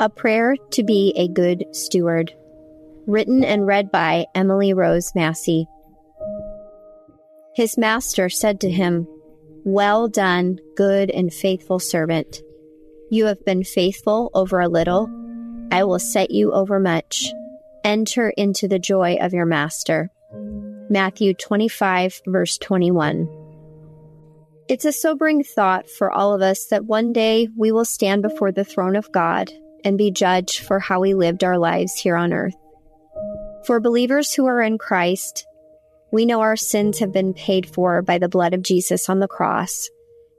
A Prayer to Be a Good Steward. Written and read by Emily Rose Massey. His master said to him, Well done, good and faithful servant. You have been faithful over a little. I will set you over much. Enter into the joy of your master. Matthew 25, verse 21. It's a sobering thought for all of us that one day we will stand before the throne of God and be judged for how we lived our lives here on earth. For believers who are in Christ, we know our sins have been paid for by the blood of Jesus on the cross,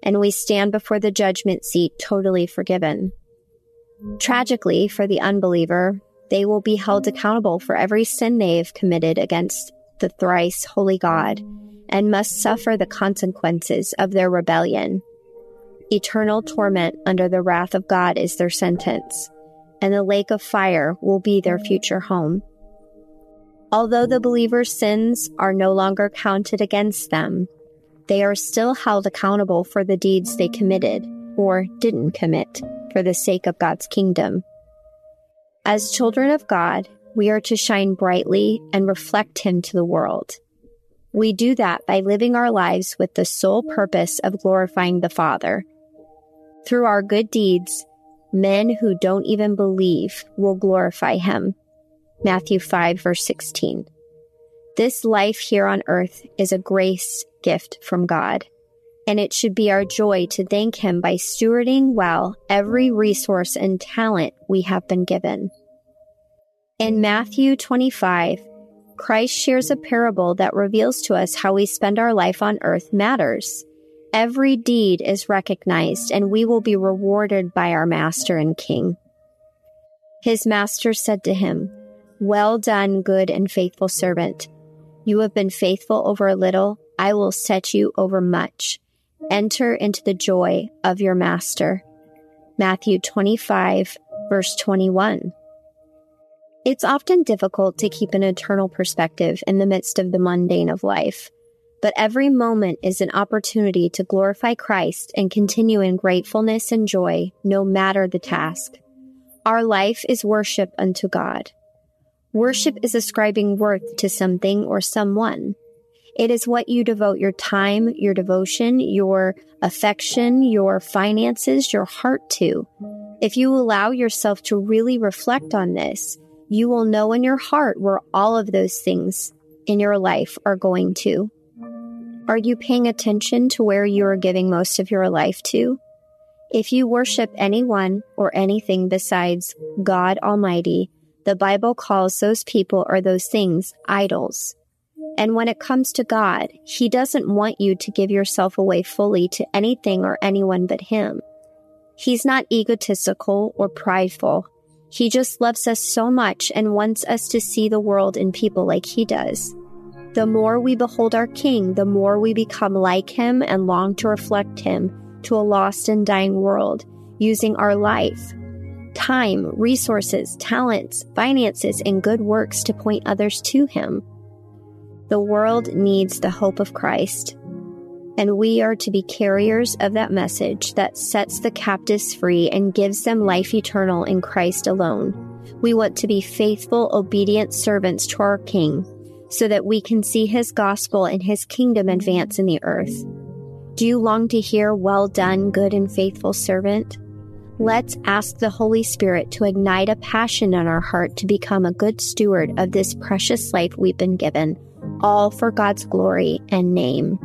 and we stand before the judgment seat totally forgiven. Tragically, for the unbeliever, they will be held accountable for every sin they have committed against the thrice holy God and must suffer the consequences of their rebellion. Eternal torment under the wrath of God is their sentence, and the lake of fire will be their future home. Although the believer's sins are no longer counted against them, they are still held accountable for the deeds they committed or didn't commit for the sake of God's kingdom. As children of God, we are to shine brightly and reflect Him to the world. We do that by living our lives with the sole purpose of glorifying the Father through our good deeds, men who don't even believe will glorify him. Matthew 5, verse 16. This life here on earth is a grace gift from God, and it should be our joy to thank Him by stewarding well every resource and talent we have been given. In Matthew 25, Christ shares a parable that reveals to us how we spend our life on earth matters. Every deed is recognized, and we will be rewarded by our Master and King. His master said to him, Well done, good and faithful servant. You have been faithful over a little, I will set you over much. Enter into the joy of your master. Matthew 25, verse 21. It's often difficult to keep an eternal perspective in the midst of the mundane of life but every moment is an opportunity to glorify Christ and continue in gratefulness and joy, no matter the task. Our life is worship unto God. Worship is ascribing worth to something or someone. It is what you devote your time, your devotion, your affection, your finances, your heart to. If you allow yourself to really reflect on this, you will know in your heart where all of those things in your life are going to. Are you paying attention to where you are giving most of your life to? If you worship anyone or anything besides God Almighty, the Bible calls those people or those things idols. And when it comes to God, He doesn't want you to give yourself away fully to anything or anyone but Him. He's not egotistical or prideful. He just loves us so much and wants us to see the world and people like he does. The more we behold our King, the more we become like him and long to reflect him to a lost and dying world, using our life, time, resources, talents, finances, and good works to point others to him. The world needs the hope of Christ, and we are to be carriers of that message that sets the captives free and gives them life eternal in Christ alone. We want to be faithful, obedient servants to our King so that we can see his gospel and his kingdom advance in the earth. Do you long to hear, Well done, good and faithful servant? Let's ask the Holy Spirit to ignite a passion in our heart to become a good steward of this precious life we've been given, all for God's glory and name.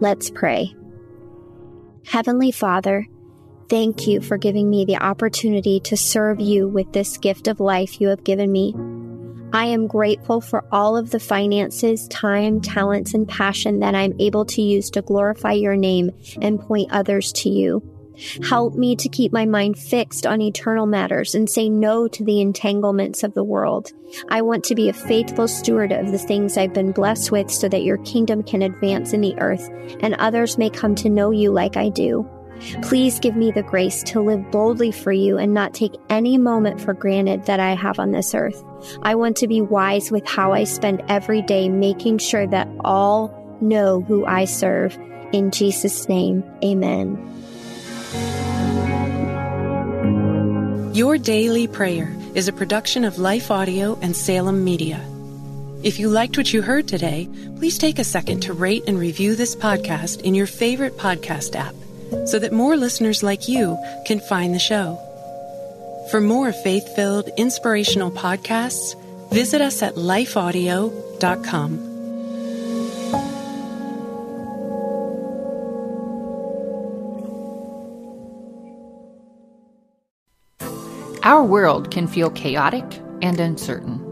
Let's pray. Heavenly Father, thank you for giving me the opportunity to serve you with this gift of life you have given me. I am grateful for all of the finances, time, talents, and passion that I'm able to use to glorify your name and point others to you. Help me to keep my mind fixed on eternal matters and say no to the entanglements of the world. I want to be a faithful steward of the things I've been blessed with so that your kingdom can advance in the earth and others may come to know you like I do. Please give me the grace to live boldly for you and not take any moment for granted that I have on this earth. I want to be wise with how I spend every day, making sure that all know who I serve. In Jesus' name, amen. Your Daily Prayer is a production of Life Audio and Salem Media. If you liked what you heard today, please take a second to rate and review this podcast in your favorite podcast app so that more listeners like you can find the show. For more faith filled, inspirational podcasts, visit us at lifeaudio.com. Our world can feel chaotic and uncertain.